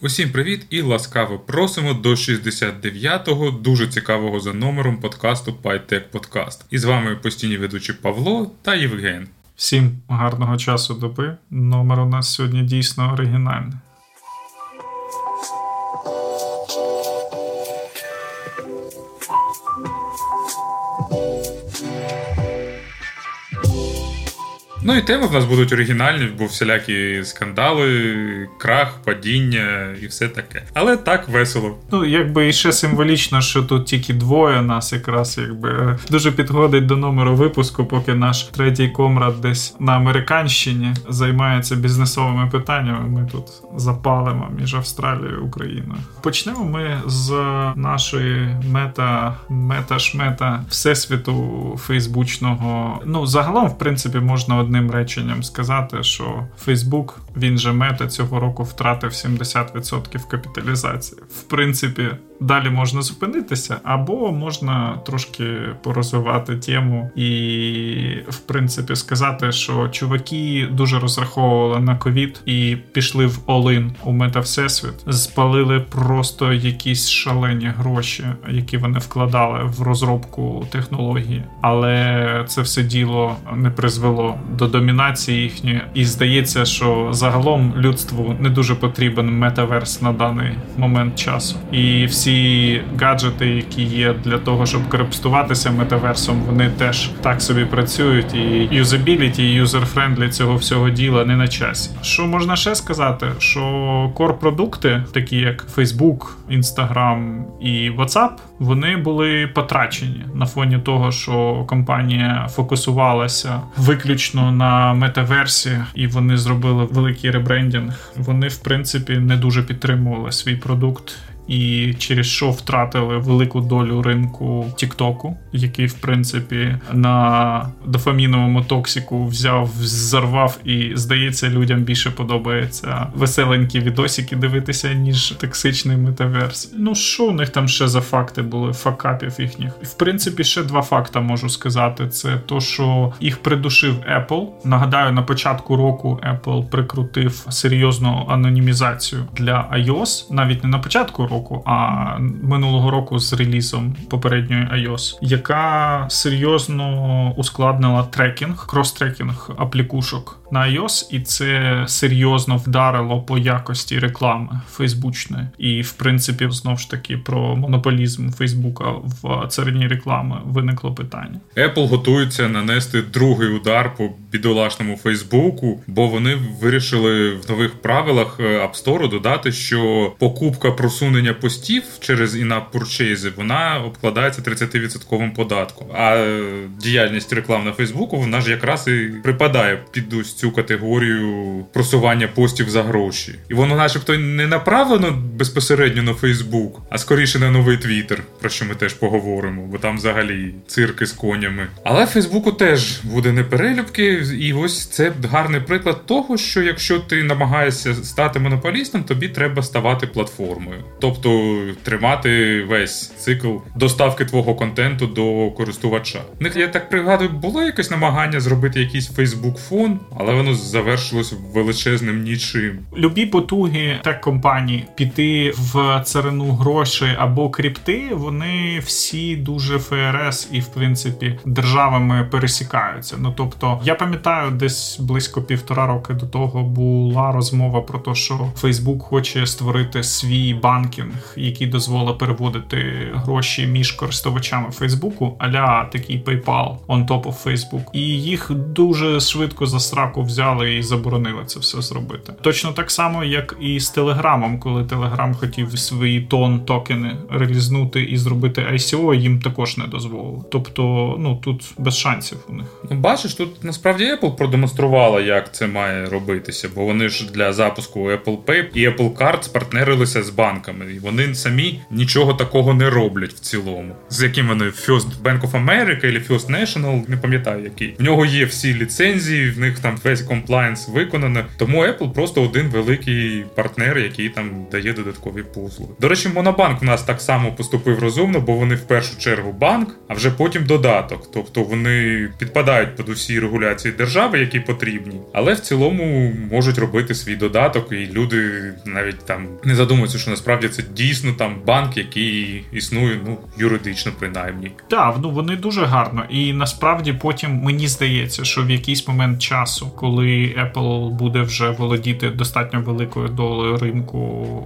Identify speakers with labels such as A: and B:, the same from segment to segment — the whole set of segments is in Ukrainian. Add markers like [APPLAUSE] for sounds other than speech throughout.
A: Усім привіт і ласкаво просимо до 69-го дуже цікавого за номером подкасту PyTech Podcast. І з вами постійні ведучі Павло та Євген.
B: Всім гарного часу доби. Номер у нас сьогодні дійсно оригінальний.
A: Ну і теми в нас будуть оригінальні, бо всілякі скандали, крах, падіння і все таке. Але так весело.
B: Ну, якби і ще символічно, що тут тільки двоє нас якраз якби дуже підходить до номеру випуску, поки наш третій комрад десь на американщині займається бізнесовими питаннями. Ми тут запалимо між Австралією і Україною. Почнемо ми з нашої мета, мета-шмета всесвіту фейсбучного. Ну, загалом, в принципі, можна одним реченням сказати, що Фейсбук, він же мета цього року втратив 70% капіталізації. В принципі, далі можна зупинитися, або можна трошки порозвивати тему і, в принципі, сказати, що чуваки дуже розраховували на ковід і пішли в all-in у метавсесвіт, спалили просто якісь шалені гроші, які вони вкладали в розробку технології, але це все діло не призвело до домінації їхньої, і здається, що загалом людству не дуже потрібен metaverse на даний момент часу, і всі ці гаджети, які є для того, щоб користуватися metaverse ом, вони теж так собі працюють. І юзабіліті, і user-friendly цього всього діла не на часі. Що можна ще сказати? Що кор-продукти, такі як Facebook, Instagram і WhatsApp, вони були потрачені на фоні того, що компанія фокусувалася виключно на метаверсі, і вони зробили великий ребрендінг. Вони, в принципі, не дуже підтримували свій продукт і через що втратили велику долю ринку Тіктоку, який, в принципі, на дофаміновому токсику взяв, зарвав, і здається, людям більше подобається веселенькі відосики дивитися, ніж токсичний метаверс. Ну що у них там ще за факти були? Факапів їхніх. В принципі, ще два факта можу сказати: це то, що їх придушив Apple. Нагадаю, на початку року Apple прикрутив серйозну анонімізацію для iOS, навіть не на початку року року, а минулого року з релізом попередньої iOS, яка серйозно ускладнила трекінг, крос-трекінг аплікушок на iOS, і це серйозно вдарило по якості реклами фейсбучної. І, в принципі, знову ж таки про монополізм Фейсбука в царині реклами виникло питання.
A: Apple готується нанести другий удар по бідолашному Фейсбуку, бо вони вирішили в нових правилах е, App Store додати, що покупка просунення постів через purchase, вона обкладається 30% податком. А діяльність реклам на Фейсбуку вона ж якраз і припадає під ось цю категорію просування постів за гроші. І воно, начебто, не направлено безпосередньо на Фейсбук, а скоріше на новий Твіттер, про що ми теж поговоримо, бо там взагалі цирки з конями. Але Фейсбуку теж буде неперелюбки, і ось це гарний приклад того, що якщо ти намагаєшся стати монополістом, тобі треба ставати платформою. Тобто тримати весь цикл доставки твого контенту до користувача. У них я так пригадую, було якесь намагання зробити якийсь Фейсбук фон, але але воно завершилось величезним нічим.
B: Любі потуги тех компаній піти в царину грошей або крипти, вони всі дуже ФРС і в принципі державами пересікаються. Ну тобто, я пам'ятаю, десь близько півтора роки до того була розмова про те, що Фейсбук хоче створити свій банкінг, який дозволить переводити гроші між користувачами Фейсбуку, аля такий PayPal on top of Facebook. І їх дуже швидко за сраку взяли і заборонили це все зробити. Точно так само, як і з Телеграмом, коли Телеграм хотів свої тон токени релізнути і зробити ICO, їм також не дозволили. Тобто, ну тут без шансів у них.
A: Ну бачиш, тут насправді Apple продемонструвала, як це має робитися, бо вони ж для запуску Apple Pay і Apple Card спартнерилися з банками, і вони самі нічого такого не роблять в цілому. З яким вони First Bank of America або First National, не пам'ятаю який. В нього є всі ліцензії, в них там весь комплайнс виконано. Тому Apple просто один великий партнер, який там дає додаткові послуги. До речі, Монобанк в нас так само поступив розумно, бо вони в першу чергу банк, а вже потім додаток. Тобто вони підпадають під усі регуляції держави, які потрібні, але в цілому можуть робити свій додаток, і люди навіть там не задумуються, що насправді це дійсно там банк, який існує, ну юридично принаймні.
B: Так, ну вони дуже гарно, і насправді потім мені здається, що в якийсь момент часу, коли Apple буде вже володіти достатньо великою долею ринку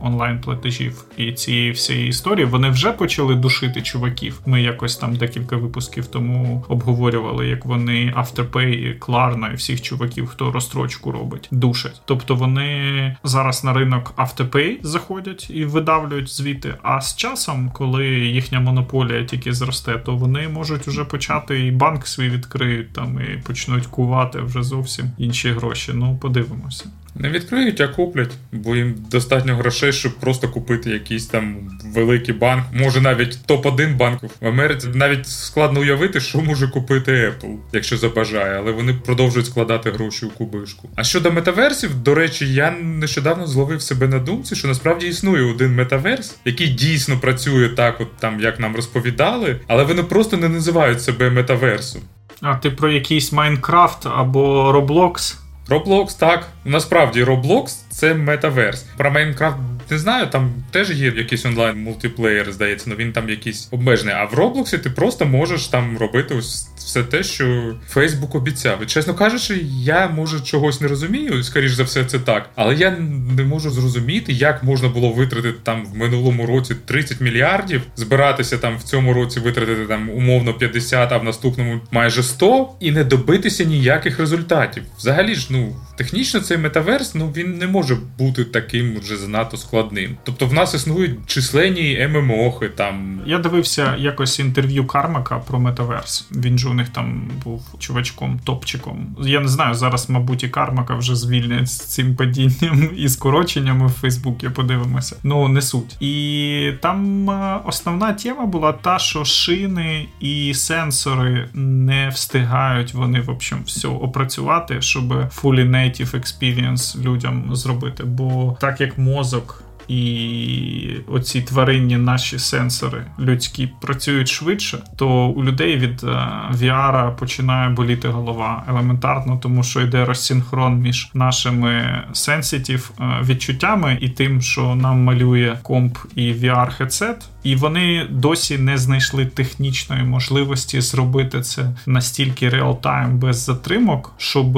B: онлайн платежів і цієї всієї історії, вони вже почали душити чуваків. Ми якось там декілька випусків тому обговорювали, як вони Afterpay, Klarna і всіх чуваків, хто розстрочку робить, душать. Тобто вони зараз на ринок Afterpay заходять і видавлюють звіти. А з часом, коли їхня монополія тільки зросте, то вони можуть вже почати і банк свій відкриють там і почнуть кувати вже зовсім інші гроші. Ну подивимося.
A: Не відкриють, а куплять, бо їм достатньо грошей, щоб просто купити якийсь там великий банк. Може навіть топ-1 банк в Америці. Навіть складно уявити, що може купити Apple, якщо забажає, але вони продовжують складати гроші у кубишку. А щодо метаверсів, до речі, я нещодавно зловив себе на думці, що насправді існує один метаверс, який дійсно працює так, от там як нам розповідали, але вони просто не називають себе метаверсом.
B: А ти про якийсь Майнкрафт або Roblox?
A: Roblox, так. Насправді Roblox це метаверс. Про Майнкрафт не знаю, там теж є якийсь онлайн мультиплеєр, здається, але він там якийсь обмежений. А в Роблоксі ти просто можеш там робити все те, що Фейсбук обіцяв. І чесно кажучи, я може чогось не розумію, скоріш за все, це так. Але я не можу зрозуміти, як можна було витратити там в минулому році 30 мільярдів, збиратися там в цьому році витратити там умовно 50, а в наступному майже 100, і не добитися ніяких результатів. Взагалі ж, ну технічно цей метаверс, ну він не може бути таким вже занадто складним. Тобто в нас існують численні ММОхи там.
B: Я дивився якось інтерв'ю Кармака про метаверс. Він же у них там був чувачком, топчиком. Я не знаю, зараз, мабуть, і Кармака вже звільнять з цим падінням і скороченнями в Фейсбуці, подивимося. Ну, не суть. І там основна тема була та, що шини і сенсори не встигають вони, в общем, все опрацювати, щоб fully native experience людям зробити. Бо так як мозок і оці тваринні наші сенсори людські працюють швидше, то у людей від е, VR починає боліти голова елементарно, тому що йде розсинхрон між нашими сенситів відчуттями і тим, що нам малює комп і VR хедсет і вони досі не знайшли технічної можливості зробити це настільки реалтайм без затримок, щоб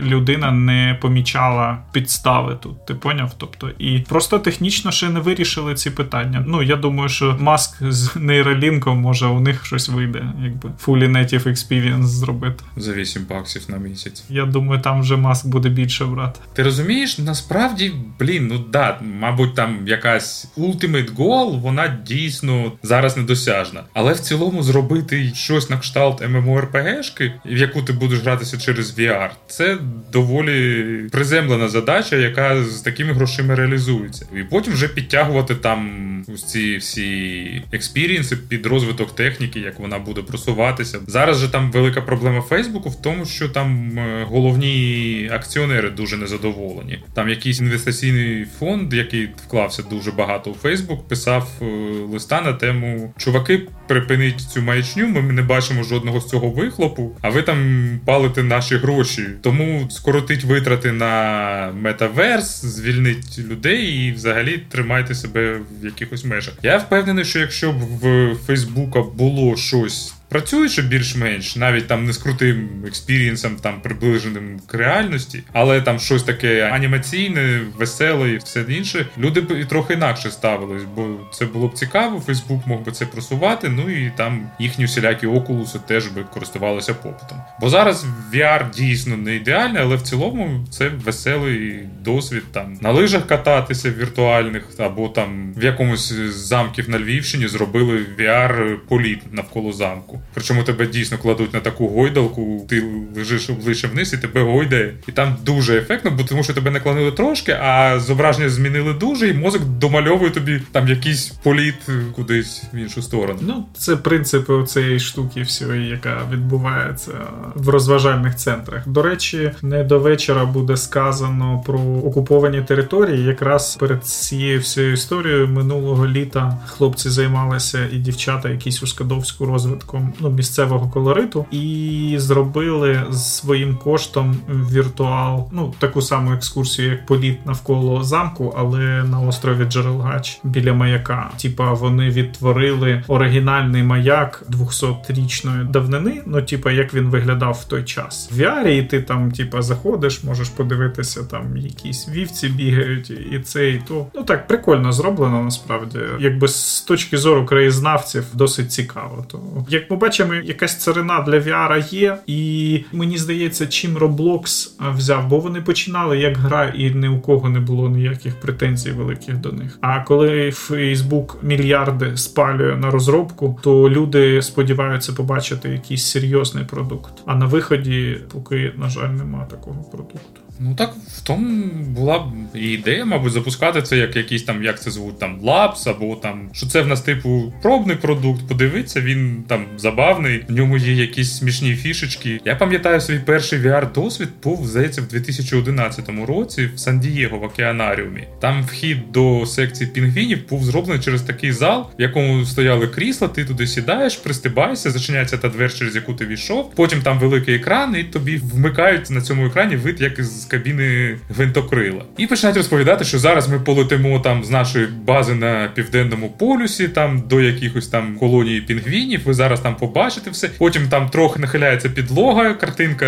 B: людина не помічала підстави тут. Ти поняв? Тобто, і просто технічно ще не вирішили ці питання. Ну я думаю, що маск з нейролінком може у них щось вийде, якби fully native experience зробити
A: за 8 баксів на місяць.
B: Я думаю, там вже маск буде більше брати.
A: Ти розумієш, насправді, блін, ну да, мабуть, там якась ultimate goal, вона дійсно зараз недосяжна. Але в цілому зробити щось на кшталт MMORPG-шки, в яку ти будеш гратися через VR, це доволі приземлена задача, яка з такими грошима реалізується. І потім вже підтягувати там ось ці всі експірієнси під розвиток техніки, як вона буде просуватися. Зараз же там велика проблема Фейсбуку в тому, що там е, головні акціонери дуже незадоволені. Там якийсь інвестиційний фонд, який вклався дуже багато у Фейсбук, писав е, листа на тему чуваки, припиніть цю маячню. Ми не бачимо жодного з цього вихлопу, а ви там палите наші гроші. Тому скоротить витрати на метаверс, звільнить людей і взагалі тримайте себе в якихось межах. Я впевнений, що якщо б в Фейсбука було щось працюючи більш-менш, навіть там не з крутим експірієнсом, там приближеним к реальності, але там щось таке анімаційне, веселе і все інше, люди б і трохи інакше ставились, бо це було б цікаво. Фейсбук мог би це просувати. Ну і там їхні всілякі окулуси теж би користувалися попитом. Бо зараз VR дійсно не ідеальний, але в цілому це веселий досвід там на лижах кататися віртуальних, або там в якомусь замків на Львівщині зробили VR політ навколо замку. Причому тебе дійсно кладуть на таку гойдалку, ти лежиш обличчя вниз і тебе гойдає. І там дуже ефектно, бо тому що тебе наклонили трошки, а зображення змінили дуже, і мозок домальовує тобі там якийсь політ кудись в іншу сторону.
B: Ну, це принцип цієї штуки, всієї, яка відбувається в розважальних центрах. До речі, не до вечора буде сказано про окуповані території. Якраз перед цією всією історією минулого літа хлопці займалися і дівчата, якісь у Скадовську розвитком ну, місцевого колориту, і зробили своїм коштом віртуал, ну таку саму екскурсію, як політ навколо замку, але на острові Джерелгач біля маяка. Типа вони відтворили оригінальний маяк 200-річної давнини. Ну, типа, як він виглядав в той час. В VR, і ти там, типа, заходиш, можеш подивитися, там якісь вівці бігають, і це, і то. Ну так, прикольно зроблено насправді. Якби з точки зору краєзнавців досить цікаво. То як ми бачимо, якась царина для VR є, і мені здається, чим Roblox взяв, бо вони починали як гра, і ні у кого не було ніяких претензій великих до них. А коли Facebook мільярди спалює на розробку, то люди сподіваються побачити якийсь серйозний продукт. А на виході, поки, на жаль, нема такого продукту.
A: Ну так в тому була б ідея, мабуть, запускати це як якийсь там, як це звуть, там лапс, або там, що це в нас типу пробний продукт. Подивитися, він там забавний, в ньому є якісь смішні фішечки. Я пам'ятаю свій перший VR-досвід був, здається, в 2011 році в Сан-Дієго в океанаріумі. Там вхід до секції пінгвінів був зроблений через такий зал, в якому стояли крісла, ти туди сідаєш, пристибаєшся, зачиняється та двер, через яку ти війшов. Потім там великий екран, і тобі вмикають на цьому екрані вид як із з кабіни гвинтокрила. І починають розповідати, що зараз ми полетимо там з нашої бази на південному полюсі, там до якихось там колонії пінгвінів. Ви зараз там побачите все. Потім там трохи нахиляється підлога, картинка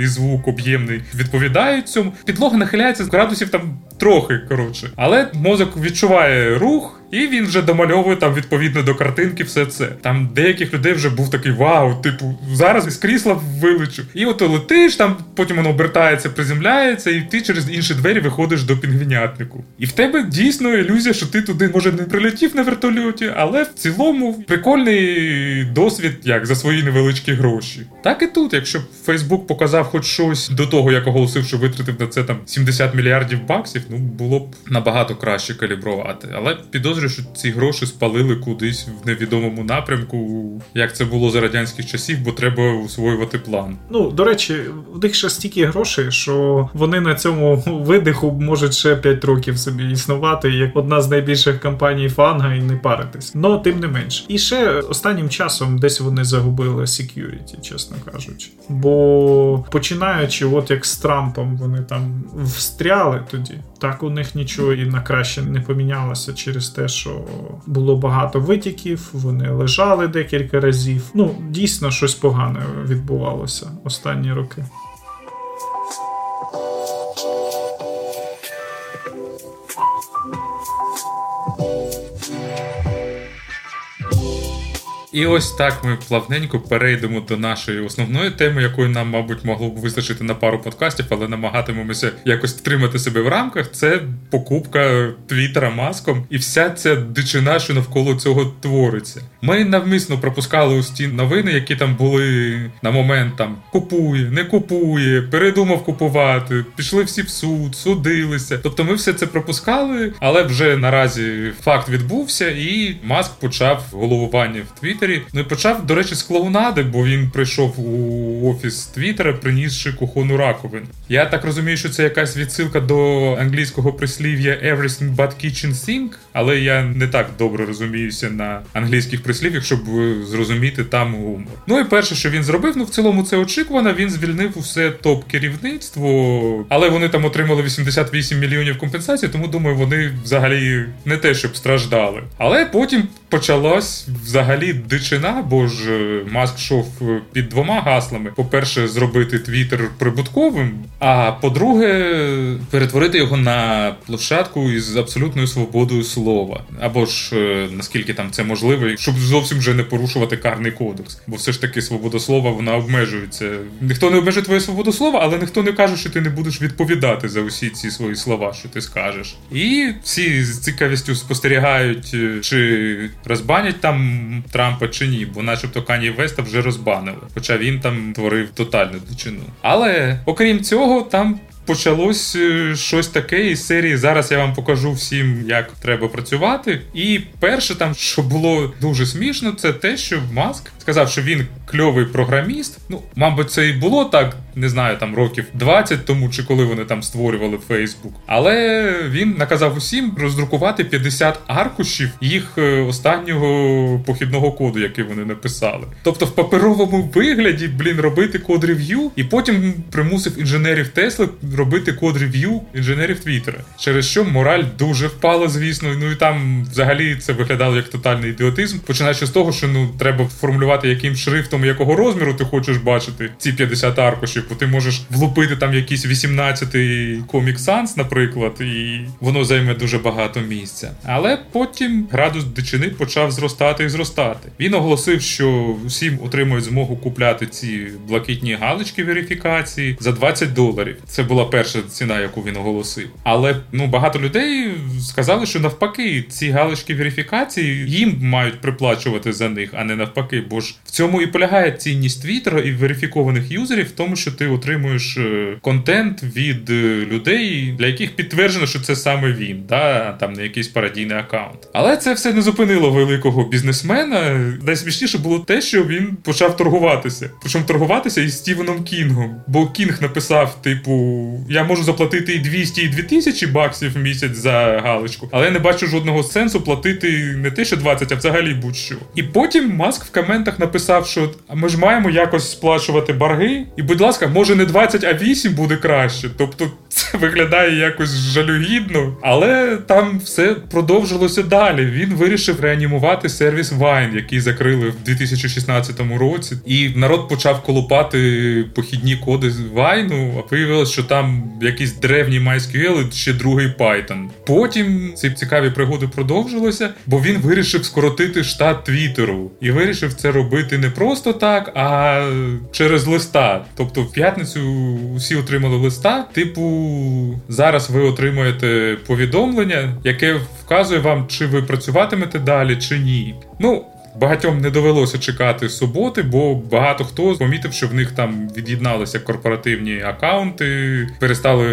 A: і звук об'ємний відповідають цьому. Підлога нахиляється з градусів там трохи коротше, але мозок відчуває рух. І він вже домальовує там відповідно до картинки все це. Там деяких людей вже був такий вау, типу, зараз із крісла вилечу. І от летиш, там потім воно обертається, приземляється, і ти через інші двері виходиш до пінгвінятнику. І в тебе дійсно ілюзія, що ти туди, може, не прилетів на вертольоті, але в цілому прикольний досвід, як за свої невеличкі гроші. Так і тут, якщо Фейсбук показав хоч щось до того, як оголосив, що витратив на це там 70 мільярдів баксів, ну було б набагато краще калібрувати. Але підозрюю, підозрюю, що ці гроші спалили кудись в невідомому напрямку, як це було за радянських часів, бо треба усвоювати план.
B: Ну до речі, в них ще стільки грошей, що вони на цьому видиху можуть ще 5 років собі існувати, як одна з найбільших компаній фанга і не паритись. Но тим не менш. І ще останнім часом десь вони загубили security, чесно кажучи. Бо починаючи, от як з Трампом, вони там встряли тоді. Так у них нічого і на краще не помінялося через те, що було багато витіків, вони лежали декілька разів. Ну, дійсно, щось погане відбувалося останні роки.
A: І ось так ми плавненько перейдемо до нашої основної теми, якої нам, мабуть, могло б вистачити на пару подкастів, але намагатимемося якось тримати себе в рамках. Це покупка Твіттера маском і вся ця дичина, що навколо цього твориться. Ми навмисно пропускали ось ті новини, які там були на момент там купує, не купує, передумав купувати, пішли всі в суд, судилися. Тобто ми все це пропускали, але вже наразі факт відбувся, і маск почав головування в Твіттері. Твіттері. Ну і почав, до речі, з клоунади, бо він прийшов у офіс Твіттера, принісши кухонну раковину. Я так розумію, що це якась відсилка до англійського прислів'я Everything but kitchen sink, але я не так добре розуміюся на англійських прислів'ях, щоб зрозуміти там гумор. Ну і перше, що він зробив, ну в цілому це очікувано. Він звільнив усе топ-керівництво, але вони там отримали 88 мільйонів компенсації, тому думаю, вони взагалі не те, щоб страждали. Але потім почалось взагалі дичина, бо ж е, маск йшов е, під двома гаслами: по-перше, зробити твіттер прибутковим, а по-друге, перетворити його на площадку із абсолютною свободою слова. Або ж е, наскільки там це можливо, щоб зовсім вже не порушувати карний кодекс. Бо все ж таки свобода слова вона обмежується. Ніхто не обмежує твою свободу слова, але ніхто не каже, що ти не будеш відповідати за усі ці свої слова, що ти скажеш. І всі з цікавістю спостерігають, чи розбанять там Трамп Трампа чи ні, бо начебто Кані Веста вже розбанили. Хоча він там творив тотальну дичину. Але окрім цього, там почалось е, щось таке із серії. Зараз я вам покажу всім, як треба працювати. І перше, там, що було дуже смішно, це те, що Маск сказав, що він кльовий програміст. Ну, мабуть, це і було так, не знаю, там років 20 тому, чи коли вони там створювали Facebook. Але він наказав усім роздрукувати 50 аркушів їх е, останнього похідного коду, який вони написали. Тобто, в паперовому вигляді, блін, робити код рев'ю, і потім примусив інженерів Тесли робити код рев'ю інженерів Твіттера. Через що мораль дуже впала, звісно. Ну і там взагалі це виглядало як тотальний ідіотизм. Починаючи з того, що ну треба формулювати, яким шрифтом якого розміру ти хочеш бачити ці 50 аркушів, бо ти можеш влупити там якийсь 18-й Comic Sans, наприклад, і воно займе дуже багато місця. Але потім градус дичини почав зростати і зростати. Він оголосив, що всім отримують змогу купляти ці блакитні галочки верифікації за 20 доларів. Це була перша ціна, яку він оголосив. Але ну багато людей сказали, що навпаки, ці галочки верифікації їм мають приплачувати за них, а не навпаки. Бо ж в цьому і полягає цінність Твіттера і верифікованих юзерів, в тому, що ти отримуєш е, контент від е, людей, для яких підтверджено, що це саме він, да там не якийсь парадійний аккаунт. Але це все не зупинило великого бізнесмена. Найсмішніше було те, що він почав торгуватися. Причому торгуватися із Стівеном Кінгом. Бо Кінг написав, типу я можу заплатити і 200, і 2000 баксів в місяць за галочку, але я не бачу жодного сенсу платити не те, що 20, а взагалі будь-що. І потім Маск в коментах написав, що ми ж маємо якось сплачувати борги. І, будь ласка, може не 20, а 8 буде краще. Тобто це виглядає якось жалюгідно, але там все продовжилося далі. Він вирішив реанімувати сервіс Vine, який закрили в 2016 році, і народ почав колупати похідні коди Vine, а виявилось, що там якийсь древній MySQL і ще другий Python. Потім ці цікаві пригоди продовжилися, бо він вирішив скоротити штат Твіттеру і вирішив це робити не просто так, а через листа. Тобто, в п'ятницю усі отримали листа, типу зараз ви отримуєте повідомлення, яке вказує вам, чи ви працюватимете далі, чи ні. Ну, Багатьом не довелося чекати суботи, бо багато хто помітив, що в них там від'єдналися корпоративні акаунти, перестали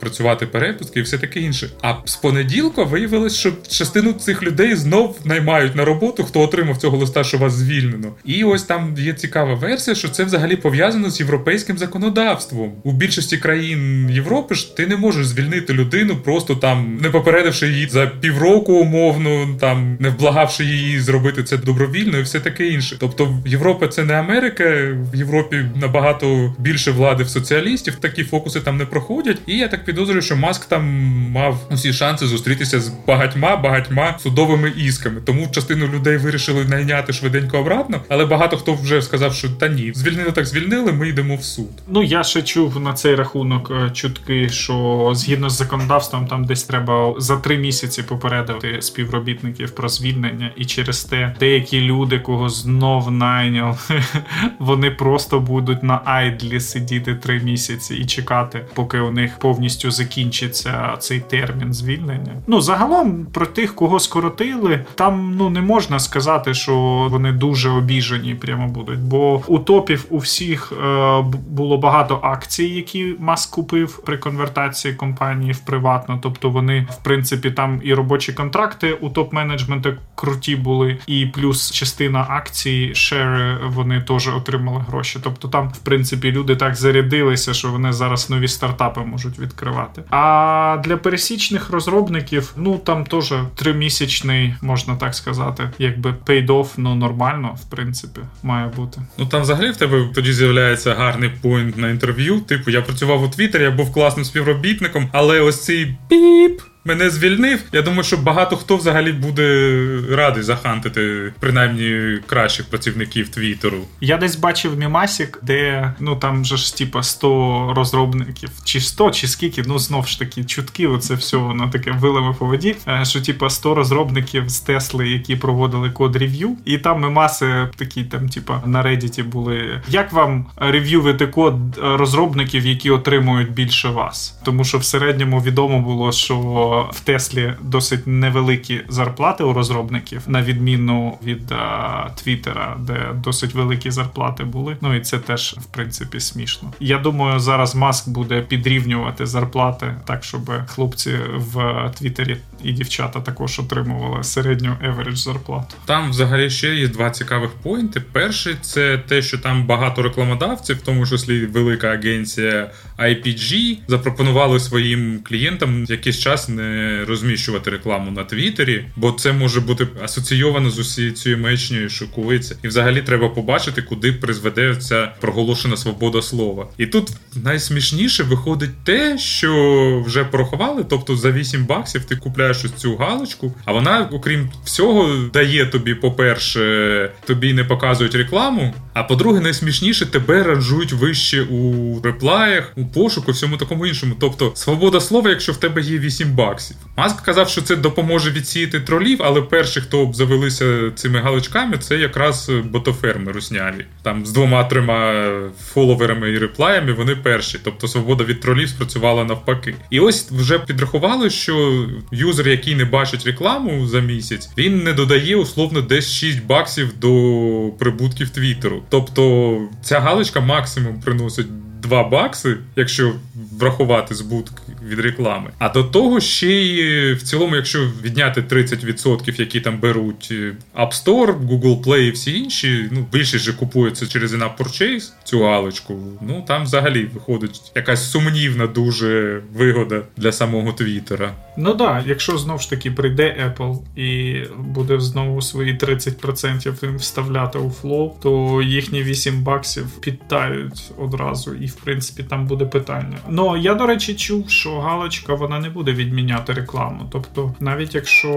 A: працювати перепустки і все таке інше. А з понеділка виявилось, що частину цих людей знов наймають на роботу, хто отримав цього листа, що вас звільнено. І ось там є цікава версія, що це взагалі пов'язано з європейським законодавством. У більшості країн Європи ж ти не можеш звільнити людину, просто там не попередивши її за півроку умовно, там не вблагавши її зробити це добро добровільно і все таке інше. Тобто, Європа це не Америка. В Європі набагато більше влади в соціалістів. Такі фокуси там не проходять. І я так підозрюю, що Маск там мав усі шанси зустрітися з багатьма багатьма судовими ісками. Тому частину людей вирішили найняти швиденько обратно. Але багато хто вже сказав, що та ні, звільнили так звільнили. Ми йдемо в суд.
B: Ну я ще чув на цей рахунок е, чутки, що згідно з законодавством, там десь треба за три місяці попередити співробітників про звільнення, і через те деякі деякі люди, кого знов найняли, [LAUGHS] вони просто будуть на айдлі сидіти три місяці і чекати, поки у них повністю закінчиться цей термін звільнення. Ну загалом про тих, кого скоротили, там ну не можна сказати, що вони дуже обіжені прямо будуть. Бо у топів у всіх е, було багато акцій, які Маск купив при конвертації компанії в приватну. Тобто вони, в принципі, там і робочі контракти у топ-менеджменту круті були, і плюс частина акцій, шери, вони теж отримали гроші. Тобто там, в принципі, люди так зарядилися, що вони зараз нові стартапи можуть відкривати. А для пересічних розробників, ну там теж тримісячний, можна так сказати, якби paid-off, ну нормально, в принципі, має бути.
A: Ну там взагалі в тебе тоді з'являється гарний point на інтерв'ю. Типу, я працював у Твіттері, я був класним співробітником, але ось цей тіп мене звільнив. Я думаю, що багато хто взагалі буде радий захантити принаймні кращих працівників Твіттеру.
B: Я десь бачив мімасік, де ну там же ж типа 100 розробників, чи 100, чи скільки, ну знов ж таки чутки, оце все воно таке вилами по воді. Е, що типа 100 розробників з Тесли, які проводили code review, і там мемаси такі там, типа на Reddit були. Як вам рев'ювити код розробників, які отримують більше вас? Тому що в середньому відомо було, що в Теслі досить невеликі зарплати у розробників, на відміну від а, Твіттера, де досить великі зарплати були. Ну і це теж в принципі смішно. Я думаю, зараз Маск буде підрівнювати зарплати так, щоб хлопці в Твіттері і дівчата також отримували середню average зарплату.
A: Там взагалі ще є два цікавих поінти. Перший це те, що там багато рекламодавців, в тому числі велика агенція IPG, запропонували своїм клієнтам якийсь час не розміщувати рекламу на Твіттері, бо це може бути асоційовано з усією цією мечнею, що кується. І взагалі треба побачити, куди призведе ця проголошена свобода слова. І тут найсмішніше виходить те, що вже порахували, тобто за 8 баксів ти купляєш ось цю галочку, а вона, окрім всього, дає тобі, по-перше, тобі не показують рекламу. А по-друге, найсмішніше тебе ранжують вище у реплаях, у пошуку, всьому такому іншому. Тобто, свобода слова, якщо в тебе є 8 баксів. Маск казав, що це допоможе відсіяти тролів, але перші, хто обзавелися цими галочками, це якраз ботоферми русняві. Там з двома-трьома фоловерами і реплаями вони перші. Тобто свобода від тролів спрацювала навпаки. І ось вже підрахували, що юзер, який не бачить рекламу за місяць, він не додає условно десь 6 баксів до прибутків Твіттеру. Тобто ця галочка максимум приносить 2 бакси, якщо врахувати збутки від реклами. А до того ще й в цілому, якщо відняти 30%, які там беруть е, App Store, Google Play і всі інші, ну більшість же купується через in-app purchase, цю галочку. Ну там взагалі виходить якась сумнівна дуже вигода для самого Твіттера.
B: Ну так, якщо знов ж таки прийде Apple і буде знову свої 30% вставляти у Flow, то їхні 8 баксів підтають одразу, і в принципі там буде питання. Ну я до речі чув, що галочка вона не буде відміняти рекламу. Тобто, навіть якщо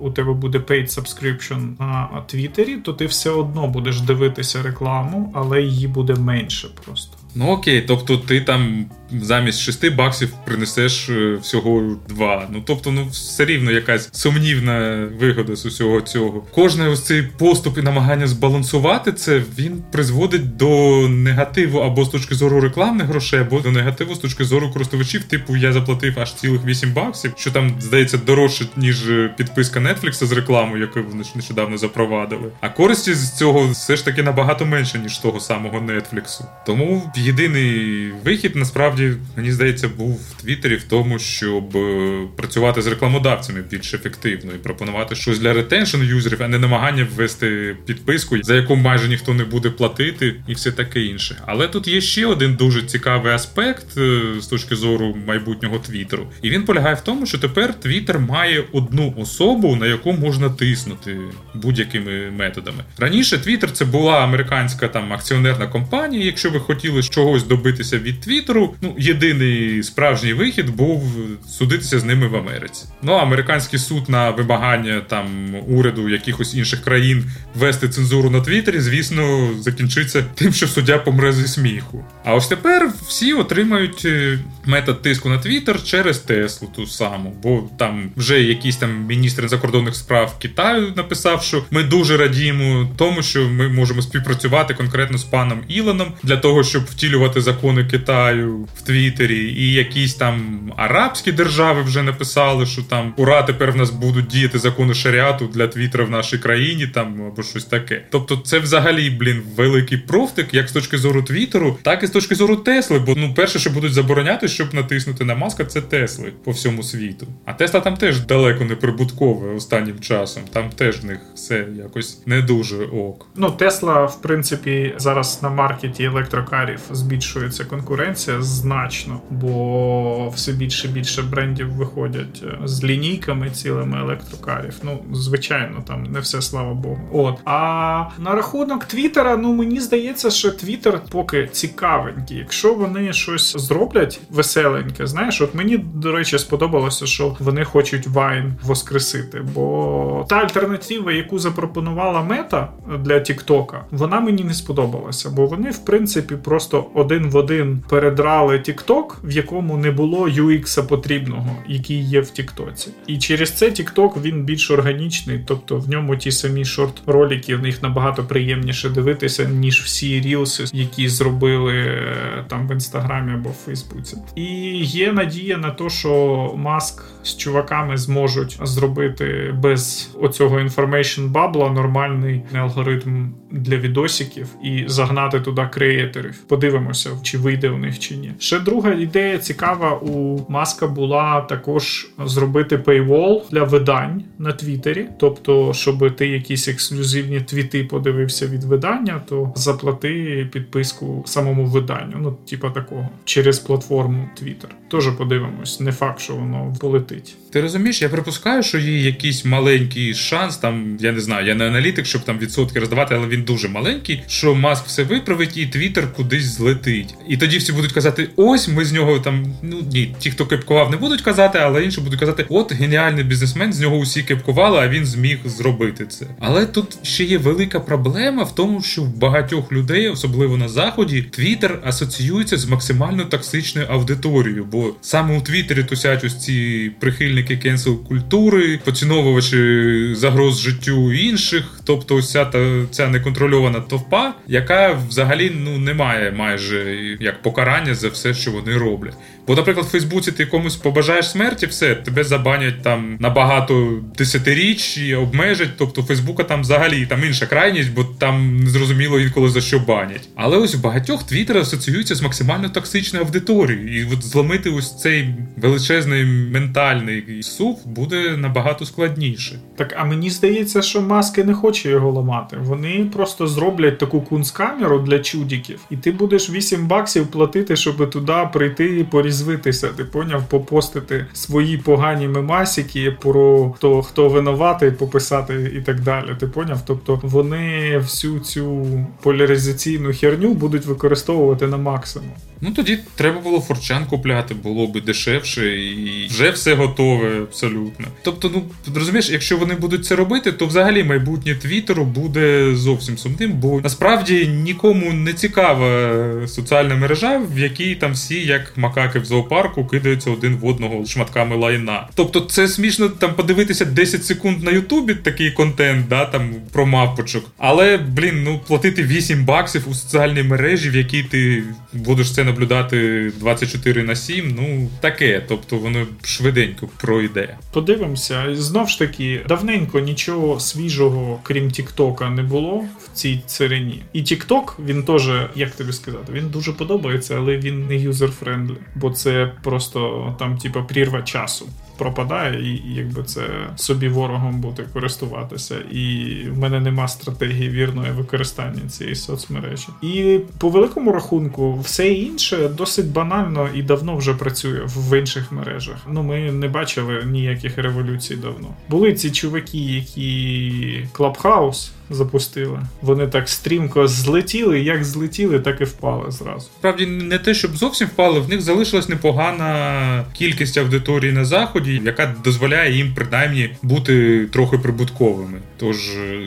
B: у тебе буде paid subscription на Твіттері, то ти все одно будеш дивитися рекламу, але її буде менше просто.
A: Ну окей, тобто ти там замість 6 баксів принесеш е, всього 2. Ну тобто, ну все рівно якась сумнівна вигода з усього цього. Кожний ось цей поступ і намагання збалансувати це він призводить до негативу або з точки зору рекламних грошей, або до негативу з точки зору користувачів. Типу, я заплатив аж цілих 8 баксів, що там здається дорожче, ніж підписка Netflix з рекламою, яку вони нещодавно запровадили. А користі з цього все ж таки набагато менше, ніж того самого Netflix. Тому єдиний вихід насправді мені здається був в Твіттері в тому, щоб е, працювати з рекламодавцями більш ефективно і пропонувати щось для ретеншн юзерів, а не намагання ввести підписку, за яку майже ніхто не буде платити, і все таке інше. Але тут є ще один дуже цікавий аспект е, з точки зору майбутнього Твіттеру, і він полягає в тому, що тепер Твіттер має одну особу, на яку можна тиснути будь-якими методами. Раніше Твіттер це була американська там акціонерна компанія. Якщо ви хотіли чогось добитися від Твіттеру, ну єдиний справжній вихід був судитися з ними в Америці. Ну американський суд на вимагання там уряду якихось інших країн ввести цензуру на Твіттері, звісно, закінчиться тим, що суддя помре зі сміху. А ось тепер всі отримають е, метод тиску на Твіттер через Теслу ту саму, бо там вже якийсь там міністр закордонних справ Китаю написав, що ми дуже радіємо тому, що ми можемо співпрацювати конкретно з паном Ілоном для того, щоб втілювати закони Китаю в Твіттері. І якісь там арабські держави вже написали, що там ура, тепер в нас будуть діяти закони шаріату для Твіттера в нашій країні, там або щось таке. Тобто, це взагалі, блін, великий профтик, як з точки зору Твіттеру, так і з точки зору Тесли. Бо ну, перше, що будуть забороняти, щоб натиснути на маска, це Тесли по всьому світу. А Тесла там теж далеко не прибуткове останнім часом. Там теж в них все якось не дуже ок.
B: Ну, Тесла, в принципі, зараз на маркеті електрокарів збільшується конкуренція значно, бо все більше і більше брендів виходять е, з лінійками цілими електрокарів. Ну, звичайно, там не все слава Богу. От. А на рахунок Твіттера, ну мені здається, що Твіттер поки цікавенький. Якщо вони щось зроблять веселеньке, знаєш, от мені, до речі, сподобалося, що вони хочуть Вайн воскресити. Бо та альтернатива, яку запропонувала мета для Тіктока, вона мені не сподобалася, бо вони, в принципі, просто один в один передрали TikTok, в якому не було UX потрібного, який є в Тіктоці. І через це TikTok він більш органічний, тобто в ньому ті самі short-ролики, в них набагато приємніше дивитися, ніж всі рілси, які зробили е, там в інстаграмі або в Фейсбуці. І є надія на те, що Маск з чуваками зможуть зробити без оцього information bubble а нормальний алгоритм для відосиків і загнати туди креаторів. Подивимося, чи вийде у них чи ні. Ще друга ідея цікава у Маска була також зробити paywall для видань на Твіттері. Тобто, щоб ти якісь ексклюзивні твіти подивився від видання, то заплати підписку самому виданню. Ну, типа такого, через платформу Twitter. Теж подивимось, не факт, що воно полетить.
A: Ти розумієш, я припускаю, що є якийсь маленький шанс, там я не знаю, я не аналітик, щоб там відсотки роздавати, але він дуже маленький. Що маск все виправить, і Твіттер кудись злетить. І тоді всі будуть казати: ось ми з нього там. Ну ні, ті, хто кепкував, не будуть казати, але інші будуть казати: от геніальний бізнесмен, з нього усі кепкували, а він зміг зробити це. Але тут ще є велика проблема в тому, що в багатьох людей, особливо на заході, Твіттер асоціюється з максимально токсичною аудиторією, бо саме у Твіттері тусять ось ці прихильники кенсел культури, поціновувачі загроз життю інших, тобто ось ця, та, ця неконтрольована товпа, яка взагалі ну не має майже як покарання за все, що вони роблять. Бо, наприклад, в Фейсбуці ти комусь побажаєш смерті, все, тебе забанять там на багато десятиріч і обмежать. Тобто Фейсбука там взагалі там інша крайність, бо там незрозуміло інколи за що банять. Але ось в багатьох Твіттер асоціюється з максимально токсичною аудиторією. І от зламити ось цей величезний ментальний сув буде набагато складніше.
B: Так, а мені здається, що маски не хоче його ламати. Вони просто зроблять таку кунсткамеру для чудіків, і ти будеш 8 баксів платити, щоб туди прийти і порізвитися. Ти поняв, попостити свої погані мемасики про то, хто винуватий, пописати і так далі. Ти поняв? Тобто вони всю цю поляризаційну херню будуть використовувати на максимум.
A: Ну тоді треба було форчан купляти, було би дешевше і вже все готове абсолютно. Тобто, ну розумієш, якщо вони будуть це робити, то взагалі майбутнє Твіттеру буде зовсім сумним, бо насправді нікому не цікава соціальна мережа, в якій там всі, як макаки в зоопарку, кидаються один в одного шматками лайна. Тобто, це смішно там подивитися 10 секунд на Ютубі такий контент, да, там про мавпочок. Але, блін, ну платити 8 баксів у соціальній мережі, в якій ти будеш це наблюдати 24 на 7, ну таке. Тобто воно швиденько пройде.
B: Подивимося, знов ж таки, давненько нічого свіжого, крім Тіктока, не було в цій царині. І Тікток, він теж, як тобі сказати, він дуже подобається, але він не user-friendly, бо це просто там, типа, прірва часу пропадає, і, якби це собі ворогом бути користуватися. І в мене нема стратегії вірної використання цієї соцмережі. І по великому рахунку, все інше досить банально і давно вже працює в інших мережах. Ну ми не бачили ніяких революцій давно. Були ці чуваки, які Clubhouse запустили. Вони так стрімко злетіли, як злетіли, так і впали зразу.
A: Справді не те, щоб зовсім впали, в них залишилась непогана кількість аудиторії на заході, яка дозволяє їм принаймні бути трохи прибутковими. Тож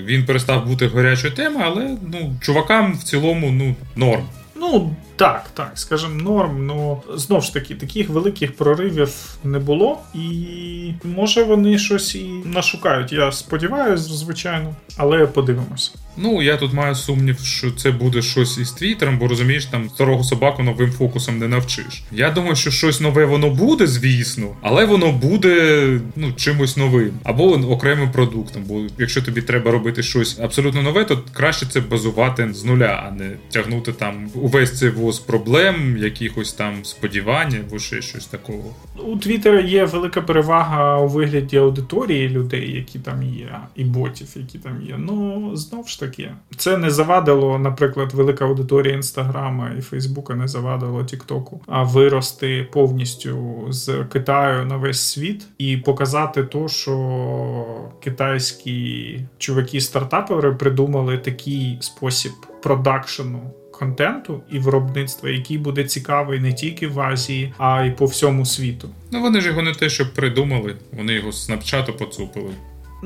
A: він перестав бути гарячою темою, але ну чувакам в цілому ну норм.
B: Ну так, так, скажімо, норм, ну знов ж таки, таких великих проривів не було, і може вони щось і нашукають. Я сподіваюся, звичайно, але подивимося.
A: Ну, я тут маю сумнів, що це буде щось із твіттером, бо розумієш, там старого собаку новим фокусом не навчиш. Я думаю, що щось нове воно буде, звісно, але воно буде ну чимось новим або окремим продуктом. Бо якщо тобі треба робити щось абсолютно нове, то краще це базувати з нуля, а не тягнути там увесь цей воз проблем, якихось там сподівань або ще щось такого.
B: У Твіттера є велика перевага у вигляді аудиторії людей, які там є, і ботів, які там є. Ну знов ж таки. Це не завадило, наприклад, велика аудиторія інстаграма і Фейсбука не завадило Тіктоку, а вирости повністю з Китаю на весь світ і показати то, що китайські чуваки-стартапери придумали такий спосіб продакшену. Контенту і виробництва, який буде цікавий не тільки в Азії, а й по всьому світу.
A: Ну вони ж його не те, що придумали, вони його з Snapchat поцупили.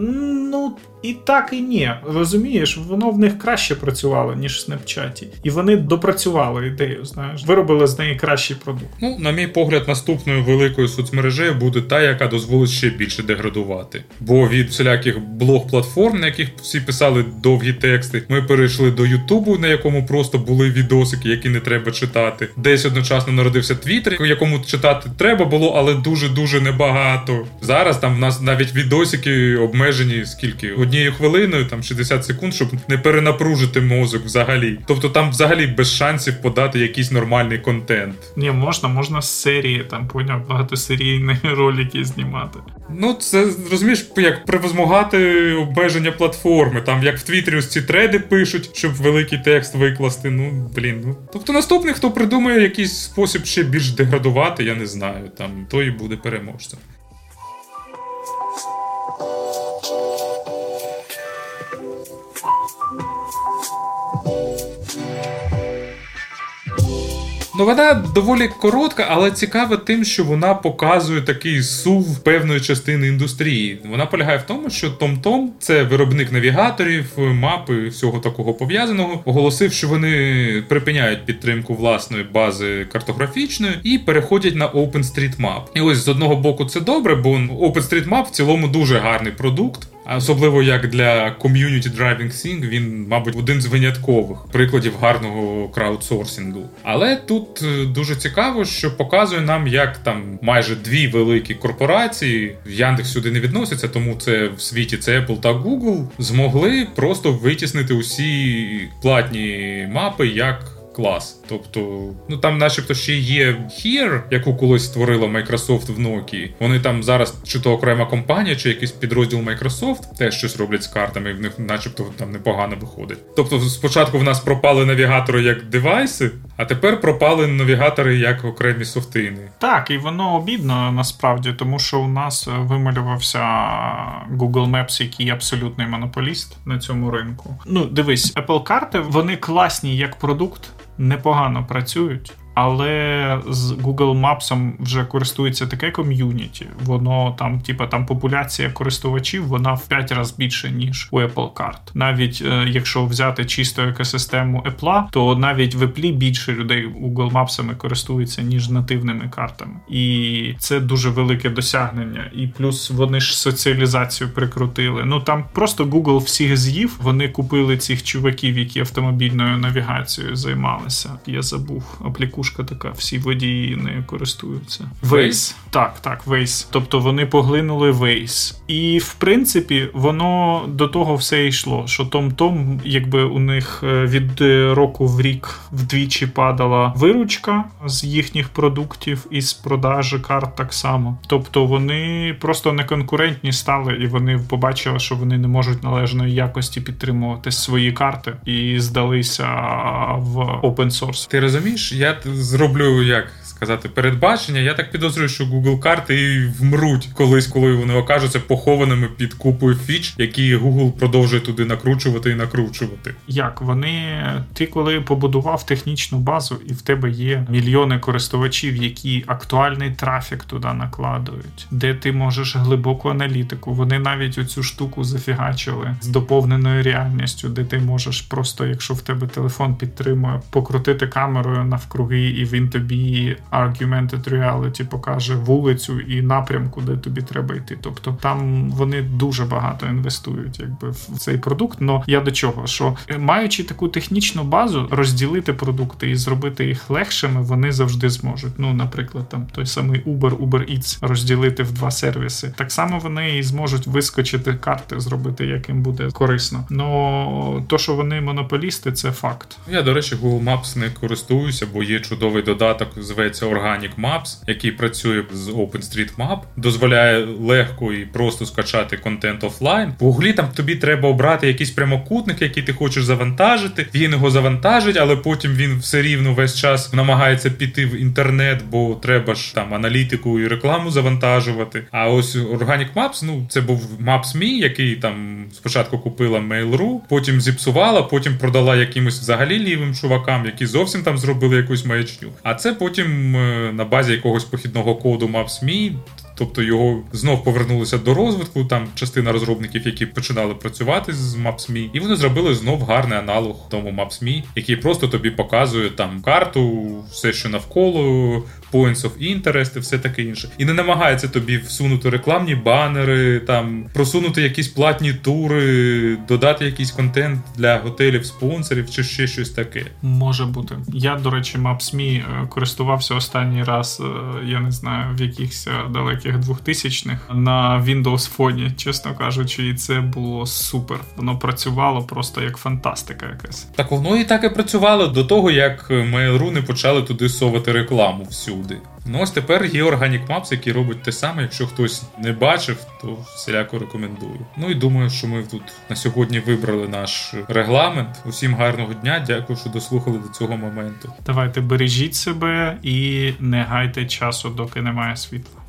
B: Ну, і так, і ні. Розумієш, воно в них краще працювало, ніж в Snapchat. І вони допрацювали ідею, знаєш, виробили з неї кращий продукт.
A: Ну, на мій погляд, наступною великою соцмережею буде та, яка дозволить ще більше деградувати. Бо від всіляких блог-платформ, на яких всі писали довгі тексти, ми перейшли до Ютубу, на якому просто були відосики, які не треба читати. Десь одночасно народився Твіттер, якому читати треба було, але дуже дуже небагато. Зараз там в нас навіть відосики обмежені скільки однією хвилиною, там 60 секунд, щоб не перенапружити мозок взагалі. Тобто там взагалі без шансів подати якийсь нормальний контент.
B: Ні, можна, можна з серії, там поняв багатосерійні [LAUGHS] ролики знімати.
A: Ну, це розумієш, як превозмогати обмеження платформи, там як в Твіттері ось ці треди пишуть, щоб великий текст викласти. Ну блін. Ну тобто наступний, хто придумає якийсь спосіб ще більш деградувати, я не знаю. Там той і буде переможцем. Ну, вона доволі коротка, але цікава тим, що вона показує такий сув певної частини індустрії. Вона полягає в тому, що TomTom – це виробник навігаторів, мапи всього такого пов'язаного, оголосив, що вони припиняють підтримку власної бази картографічної і переходять на OpenStreetMap. І ось з одного боку це добре, бо OpenStreetMap в цілому дуже гарний продукт. Особливо як для Community Driving Thing, він, мабуть, один з виняткових прикладів гарного краудсорсингу. Але тут е, дуже цікаво, що показує нам, як там майже дві великі корпорації, Яндекс сюди не відноситься, тому це в світі це Apple та Google, змогли просто витіснити усі платні мапи як клас. Тобто, ну там, начебто, ще є Here, яку колись створила Microsoft в Nokia. Вони там зараз чи то окрема компанія, чи якийсь підрозділ Microsoft теж щось роблять з картами, і в них, начебто, там непогано виходить. Тобто, спочатку в нас пропали навігатори як девайси, а тепер пропали навігатори як окремі софтини.
B: Так, і воно обідно насправді, тому що у нас вималювався Google Maps, який абсолютний монополіст на цьому ринку. Ну, дивись, Apple карти вони класні як продукт непогано працюють. Але з Google Maps вже користується таке ком'юніті. Воно там, типа, там популяція користувачів, вона в 5 разів більше, ніж у Apple карт. Навіть е, якщо взяти чисто екосистему Apple, то навіть в Apple більше людей Google Maps користуються, ніж нативними картами. І це дуже велике досягнення. І плюс вони ж соціалізацію прикрутили. Ну там просто Google всіх з'їв. Вони купили цих чуваків, які автомобільною навігацією займалися. Я забув аплікушку ігрушка така, всі водії нею користуються.
A: Waze?
B: Так, так, Waze. Тобто вони поглинули Waze. І в принципі, воно до того все йшло. Що Том-Том, якби у них е, від року в рік вдвічі падала виручка з їхніх продуктів і з продажі карт так само. Тобто вони просто неконкурентні стали, і вони побачили, що вони не можуть належної якості підтримувати свої карти і здалися в open source.
A: Ти розумієш? Я зроблю як сказати, передбачення. Я так підозрюю, що Google карти і вмруть колись, коли вони окажуться похованими під купою фіч, які Google продовжує туди накручувати і накручувати.
B: Як вони, ти коли побудував технічну базу, і в тебе є мільйони користувачів, які актуальний трафік туди накладують, де ти можеш глибоку аналітику. Вони навіть оцю штуку зафігачили з доповненою реальністю, де ти можеш просто, якщо в тебе телефон підтримує, покрутити камерою навкруги, і він тобі Augmented Reality покаже вулицю і напрямку, де тобі треба йти. Тобто там вони дуже багато інвестують, якби в цей продукт. Но я до чого? Що е, маючи таку технічну базу, розділити продукти і зробити їх легшими, вони завжди зможуть. Ну, наприклад, там той самий Uber, Uber Eats розділити в два сервіси. Так само вони і зможуть вискочити карти, зробити, як їм буде корисно. Но то, що вони монополісти, це факт.
A: Я до речі, Google Maps не користуюся, бо є чудовий додаток, зветься називається Organic Maps, який працює з OpenStreetMap, дозволяє легко і просто скачати контент офлайн. В Гуглі там тобі треба обрати якийсь прямокутник, який ти хочеш завантажити. Він його завантажить, але потім він все рівно весь час намагається піти в інтернет, бо треба ж там аналітику і рекламу завантажувати. А ось Organic Maps, ну це був Maps.me, який там спочатку купила Mail.ru, потім зіпсувала, потім продала якимось взагалі лівим чувакам, які зовсім там зробили якусь маячню. А це потім на базі якогось похідного коду Maps.me Тобто його знов повернулися до розвитку. Там частина розробників, які починали працювати з Maps.me, і вони зробили знов гарний аналог тому Maps.me, який просто тобі показує там карту, все, що навколо, points of interest і все таке інше. І не намагається тобі всунути рекламні банери, там просунути якісь платні тури, додати якийсь контент для готелів, спонсорів чи ще щось таке.
B: Може бути. Я, до речі, Maps.me е, користувався останній раз, е, я не знаю, в якихось е, далеких 2000-х на Windows Phone, чесно кажучи, і це було супер. Воно працювало просто як фантастика якась.
A: Так воно і так і працювало до того, як Mail.ru не почали туди совати рекламу всюди. Ну ось тепер є Organic Maps, який робить те саме. Якщо хтось не бачив, то всіляко рекомендую. Ну і думаю, що ми тут на сьогодні вибрали наш регламент. Усім гарного дня. Дякую, що дослухали до цього моменту.
B: Давайте бережіть себе і не гайте часу, доки немає світла.